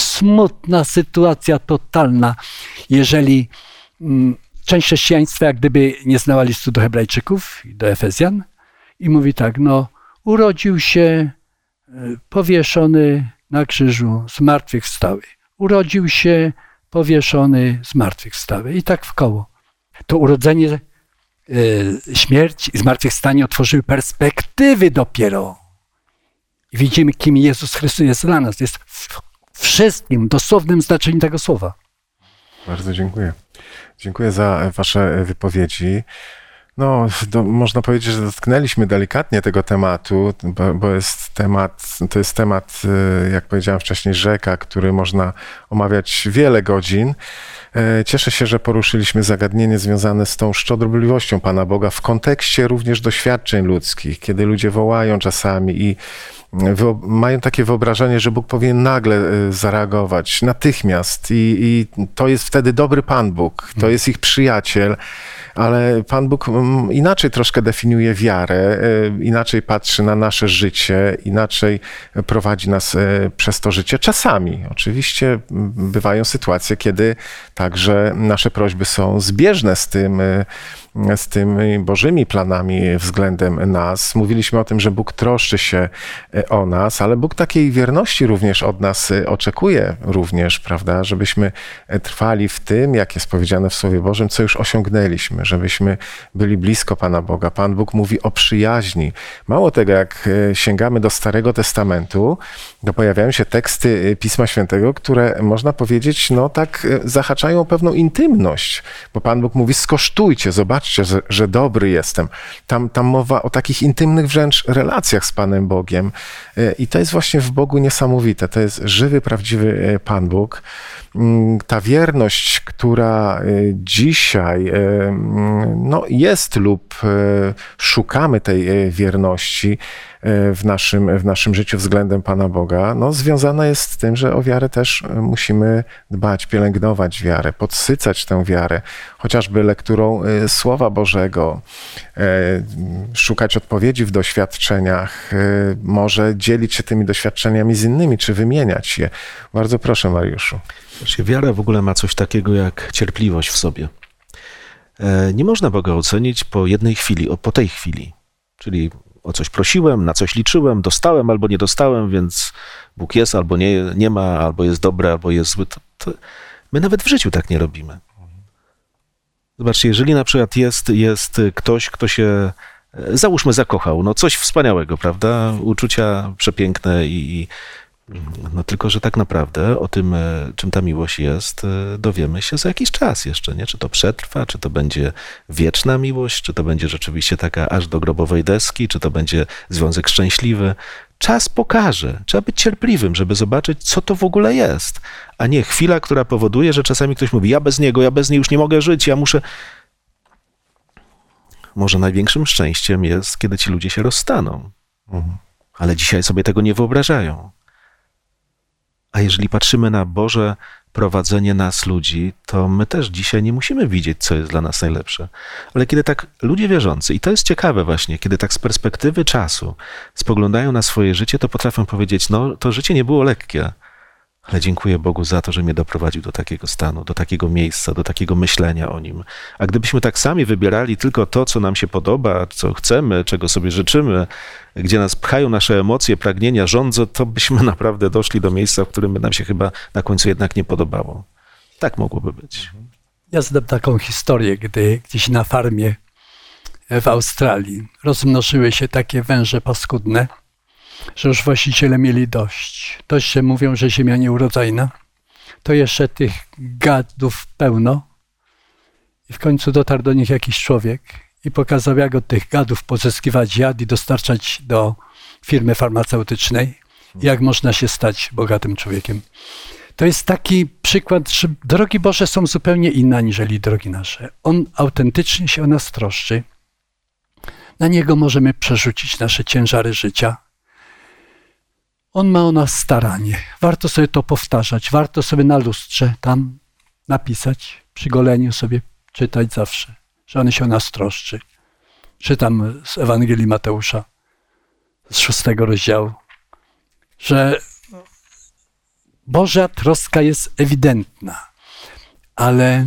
smutna sytuacja totalna, jeżeli mm, część chrześcijaństwa jak gdyby nie znała listu do Hebrajczyków i do Efezjan i mówi tak, no urodził się e, powieszony na krzyżu, zmartwychwstały. Urodził się powieszony, zmartwychwstały. I tak w koło. To urodzenie, e, śmierć i zmartwychwstanie otworzyły perspektywy dopiero. Widzimy, kim Jezus Chrystus jest dla nas. Jest wszystkim, dosłownym znaczeniu tego słowa. Bardzo dziękuję. Dziękuję za Wasze wypowiedzi. No, do, można powiedzieć, że dotknęliśmy delikatnie tego tematu, bo, bo, jest temat, to jest temat, y, jak powiedziałem wcześniej, rzeka, który można omawiać wiele godzin. E, cieszę się, że poruszyliśmy zagadnienie związane z tą szczodrobliwością Pana Boga w kontekście również doświadczeń ludzkich, kiedy ludzie wołają czasami i mają takie wyobrażenie, że Bóg powinien nagle e, zareagować, natychmiast i, i to jest wtedy dobry Pan Bóg, to mhm. jest ich przyjaciel, ale Pan Bóg mm, inaczej troszkę definiuje wiarę, e, inaczej patrzy na nasze życie, inaczej prowadzi nas e, przez to życie. Czasami oczywiście bywają sytuacje, kiedy także nasze prośby są zbieżne z tym, z tymi Bożymi planami względem nas. Mówiliśmy o tym, że Bóg troszczy się e, o nas, ale Bóg takiej wierności również od nas e, oczekuje również, prawda, żebyśmy e, trwali w tym, jak jest powiedziane w Słowie Bożym, co już osiągnęliśmy, żebyśmy byli blisko Pana Boga. Pan Bóg mówi o przyjaźni. Mało tego, jak sięgamy do Starego Testamentu, to pojawiają się teksty Pisma Świętego, które można powiedzieć, no tak zahaczają o pewną intymność, bo Pan Bóg mówi, skosztujcie, zobaczcie, że, że dobry jestem. Tam, tam mowa o takich intymnych wręcz relacjach z Panem Bogiem i to jest właśnie w Bogu niesamowite. To jest żywy, prawdziwy Pan Bóg. Mm, ta wierność, która dzisiaj mm, no, jest lub szukamy tej wierności, E, w naszym, w naszym życiu względem Pana Boga, no, związana jest z tym, że o wiarę też musimy dbać, pielęgnować wiarę, podsycać tę wiarę, chociażby lekturą e, Słowa Bożego, e, szukać odpowiedzi w doświadczeniach, może dzielić się tymi doświadczeniami z innymi, czy wymieniać je. Bardzo proszę, Mariuszu. Wiara w ogóle ma coś takiego jak cierpliwość w sobie. Nie można Boga ocenić po jednej chwili, po tej chwili. Czyli o coś prosiłem, na coś liczyłem, dostałem albo nie dostałem, więc Bóg jest albo nie, nie ma, albo jest dobry, albo jest zły. To, to my nawet w życiu tak nie robimy. Zobaczcie, jeżeli na przykład jest, jest ktoś, kto się, e, załóżmy, zakochał, no coś wspaniałego, prawda? Uczucia przepiękne i, no tylko, że tak naprawdę o tym, e, czym ta miłość jest, e, dowiemy się za jakiś czas jeszcze, nie? Czy to przetrwa, czy to będzie wieczna miłość, czy to będzie rzeczywiście taka aż do grobowej deski, czy to będzie związek szczęśliwy. Czas pokaże. Trzeba być cierpliwym, żeby zobaczyć, co to w ogóle jest, a nie chwila, która powoduje, że czasami ktoś mówi: Ja bez niego, ja bez niej już nie mogę żyć, ja muszę. Może największym szczęściem jest, kiedy ci ludzie się rozstaną. Mhm. Ale dzisiaj sobie tego nie wyobrażają. A jeżeli patrzymy na Boże prowadzenie nas, ludzi, to my też dzisiaj nie musimy widzieć, co jest dla nas najlepsze. Ale kiedy tak ludzie wierzący, i to jest ciekawe właśnie, kiedy tak z perspektywy czasu spoglądają na swoje życie, to potrafią powiedzieć: No, to życie nie było lekkie ale dziękuję Bogu za to, że mnie doprowadził do takiego stanu, do takiego miejsca, do takiego myślenia o nim. A gdybyśmy tak sami wybierali tylko to, co nam się podoba, co chcemy, czego sobie życzymy, gdzie nas pchają nasze emocje, pragnienia, rządzą, to byśmy naprawdę doszli do miejsca, w którym by nam się chyba na końcu jednak nie podobało. Tak mogłoby być. Ja znam taką historię, gdy gdzieś na farmie w Australii rozmnożyły się takie węże paskudne, że już właściciele mieli dość. To się mówią, że ziemia nieurodzajna. To jeszcze tych gadów pełno. I w końcu dotarł do nich jakiś człowiek i pokazał, jak od tych gadów pozyskiwać jad i dostarczać do firmy farmaceutycznej. Jak można się stać bogatym człowiekiem. To jest taki przykład, że drogi Boże są zupełnie inne aniżeli drogi nasze. On autentycznie się o nas troszczy. Na Niego możemy przerzucić nasze ciężary życia. On ma o nas staranie. Warto sobie to powtarzać, warto sobie na lustrze tam napisać, przy goleniu sobie czytać zawsze, że On się o nas troszczy. Czytam z Ewangelii Mateusza z szóstego rozdziału, że Boża troska jest ewidentna, ale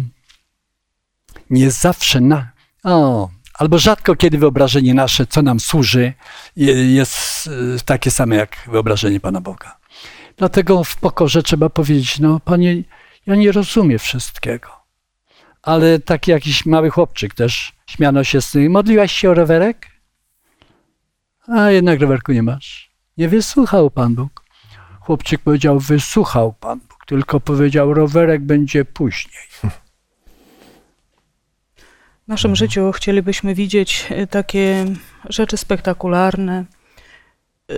nie zawsze na. O, albo rzadko kiedy wyobrażenie nasze, co nam służy, jest e, takie same jak wyobrażenie Pana Boga. Dlatego w pokorze trzeba powiedzieć, no Panie, ja nie rozumiem wszystkiego. Ale taki jakiś mały chłopczyk też śmiano się z tym, modliłaś się o rowerek? A jednak rowerku nie masz. Nie wysłuchał Pan Bóg. Chłopczyk powiedział, wysłuchał Pan Bóg, tylko powiedział, rowerek będzie później. W naszym życiu chcielibyśmy widzieć e, takie rzeczy spektakularne,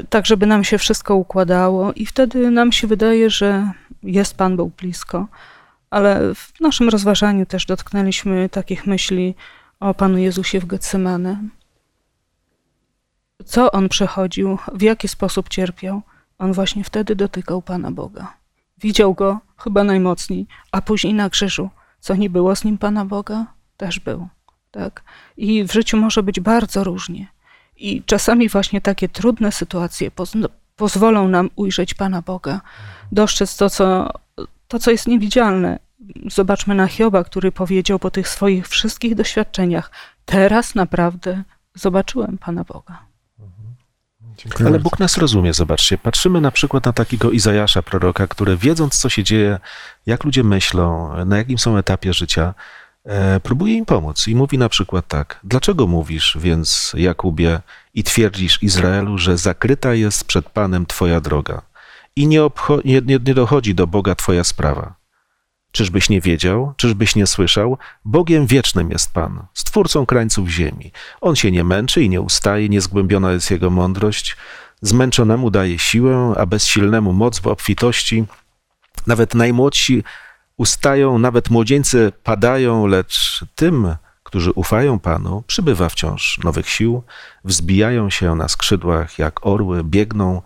tak żeby nam się wszystko układało i wtedy nam się wydaje, że jest Pan był blisko. Ale w naszym rozważaniu też dotknęliśmy takich myśli o Panu Jezusie w Getsemane. Co On przechodził, w jaki sposób cierpiał, On właśnie wtedy dotykał Pana Boga. Widział Go chyba najmocniej, a później na krzyżu. Co nie było z Nim Pana Boga, też był tak? I w życiu może być bardzo różnie. I czasami właśnie takie trudne sytuacje pozwolą nam ujrzeć Pana Boga, dostrzec to co, to, co jest niewidzialne. Zobaczmy na Hioba, który powiedział po tych swoich wszystkich doświadczeniach: teraz naprawdę zobaczyłem Pana Boga. Dziękuję Ale. Bóg nas rozumie, zobaczcie. Patrzymy na przykład na takiego Izajasza, proroka, który wiedząc, co się dzieje, jak ludzie myślą, na jakim są etapie życia, próbuje im pomóc. I mówi na przykład tak. Dlaczego mówisz więc, Jakubie, i twierdzisz Izraelu, że zakryta jest przed Panem twoja droga i nie, obcho- nie, nie, nie dochodzi do Boga twoja sprawa? Czyżbyś nie wiedział, czyżbyś nie słyszał? Bogiem wiecznym jest Pan, stwórcą krańców ziemi. On się nie męczy i nie ustaje, niezgłębiona jest jego mądrość. Zmęczonemu daje siłę, a bezsilnemu moc w obfitości. Nawet najmłodsi ustają, nawet młodzieńcy padają, lecz tym, którzy ufają Panu, przybywa wciąż nowych sił, wzbijają się na skrzydłach jak orły, biegną,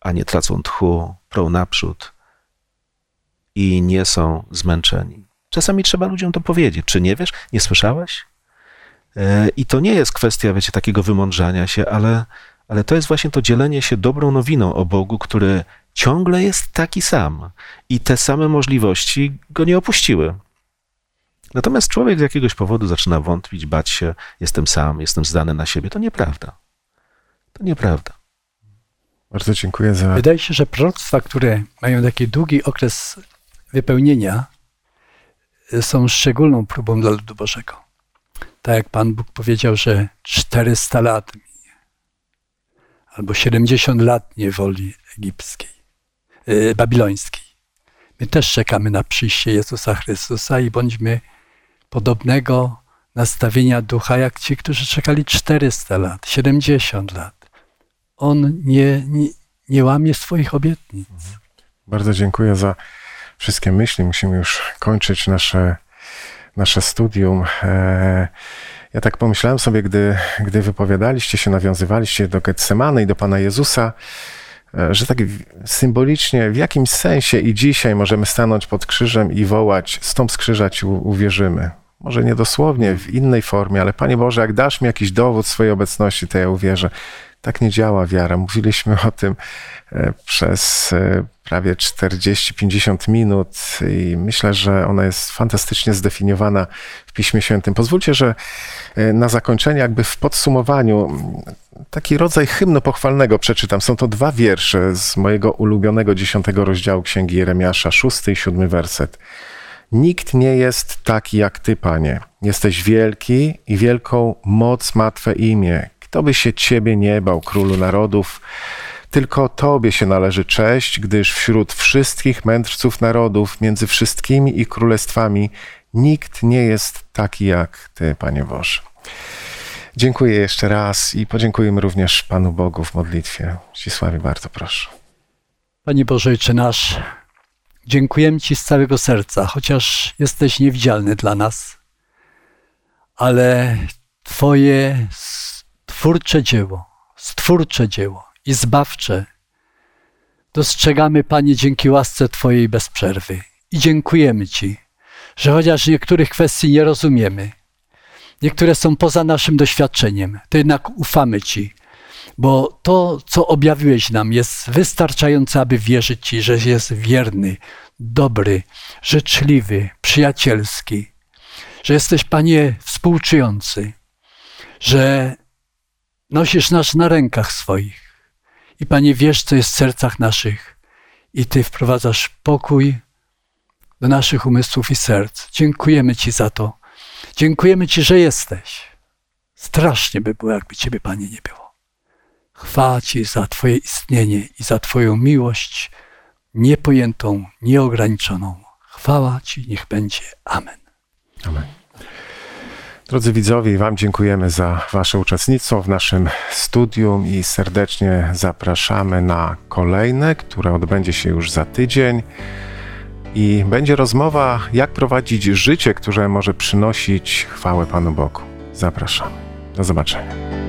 a nie tracą tchu, prą naprzód i nie są zmęczeni. Czasami trzeba ludziom to powiedzieć. Czy nie wiesz? Nie słyszałeś? E, I to nie jest kwestia, wiecie, takiego wymądrzania się, ale, ale to jest właśnie to dzielenie się dobrą nowiną o Bogu, który ciągle jest taki sam i te same możliwości go nie opuściły. Natomiast człowiek z jakiegoś powodu zaczyna wątpić, bać się, jestem sam, jestem zdany na siebie. To nieprawda. To nieprawda. Bardzo dziękuję za. Wydaje się, że proroctwa, które mają taki długi okres wypełnienia, są szczególną próbą dla ludu Bożego. Tak jak Pan Bóg powiedział, że 400 lat minie, albo 70 lat niewoli egipskiej, babilońskiej. My też czekamy na przyjście Jezusa Chrystusa i bądźmy podobnego nastawienia ducha, jak ci, którzy czekali 400 lat, 70 lat. On nie, nie, nie łamie swoich obietnic. Bardzo dziękuję za wszystkie myśli. Musimy już kończyć nasze, nasze studium. E, Ja tak pomyślałem sobie, gdy, gdy wypowiadaliście się, nawiązywaliście do Getsemany i do Pana Jezusa, że tak symbolicznie, w jakimś sensie i dzisiaj możemy stanąć pod krzyżem i wołać: Stąd z krzyża Ci uwierzymy. Może nie dosłownie, w innej formie, ale Panie Boże, jak dasz mi jakiś dowód swojej obecności, to ja uwierzę. Tak nie działa wiara. Mówiliśmy o tym e, przez e, prawie 40-50 minut i myślę, że ona jest fantastycznie zdefiniowana w Piśmie Świętym. Pozwólcie, że e, na zakończenie, jakby w podsumowaniu, taki rodzaj hymnu pochwalnego przeczytam. Są to dwa wiersze z mojego ulubionego dziesiątego rozdziału Księgi Jeremiasza, szósty i siódmy werset. Nikt nie jest taki jak Ty, Panie. Jesteś wielki i wielką moc ma Twe imię. Kto by się Ciebie nie bał, Królu Narodów? Tylko Tobie się należy cześć, gdyż wśród wszystkich mędrców narodów, między wszystkimi ich królestwami, nikt nie jest taki jak Ty, Panie Boże. Dziękuję jeszcze raz i podziękujemy również Panu Bogu w modlitwie. Zdzisławie, bardzo proszę. Panie Boże Ojcze nasz, dziękujemy Ci z całego serca, chociaż jesteś niewidzialny dla nas, ale Twoje twórcze dzieło, stwórcze dzieło i zbawcze dostrzegamy, Panie, dzięki łasce Twojej bez przerwy. I dziękujemy Ci, że chociaż niektórych kwestii nie rozumiemy, niektóre są poza naszym doświadczeniem, to jednak ufamy Ci, bo to, co objawiłeś nam, jest wystarczające, aby wierzyć Ci, że jest wierny, dobry, życzliwy, przyjacielski, że jesteś, Panie, współczujący, że nosisz nas na rękach swoich i, Panie, wiesz, co jest w sercach naszych i Ty wprowadzasz pokój do naszych umysłów i serc. Dziękujemy Ci za to. Dziękujemy Ci, że jesteś. Strasznie by było, jakby Ciebie, Panie, nie było. Chwała Ci za Twoje istnienie i za Twoją miłość niepojętą, nieograniczoną. Chwała Ci niech będzie. Amen. Amen. Drodzy widzowie, i Wam dziękujemy za Wasze uczestnictwo w naszym studium i serdecznie zapraszamy na kolejne, które odbędzie się już za tydzień. I będzie rozmowa, jak prowadzić życie, które może przynosić chwałę Panu Bogu. Zapraszamy. Do zobaczenia.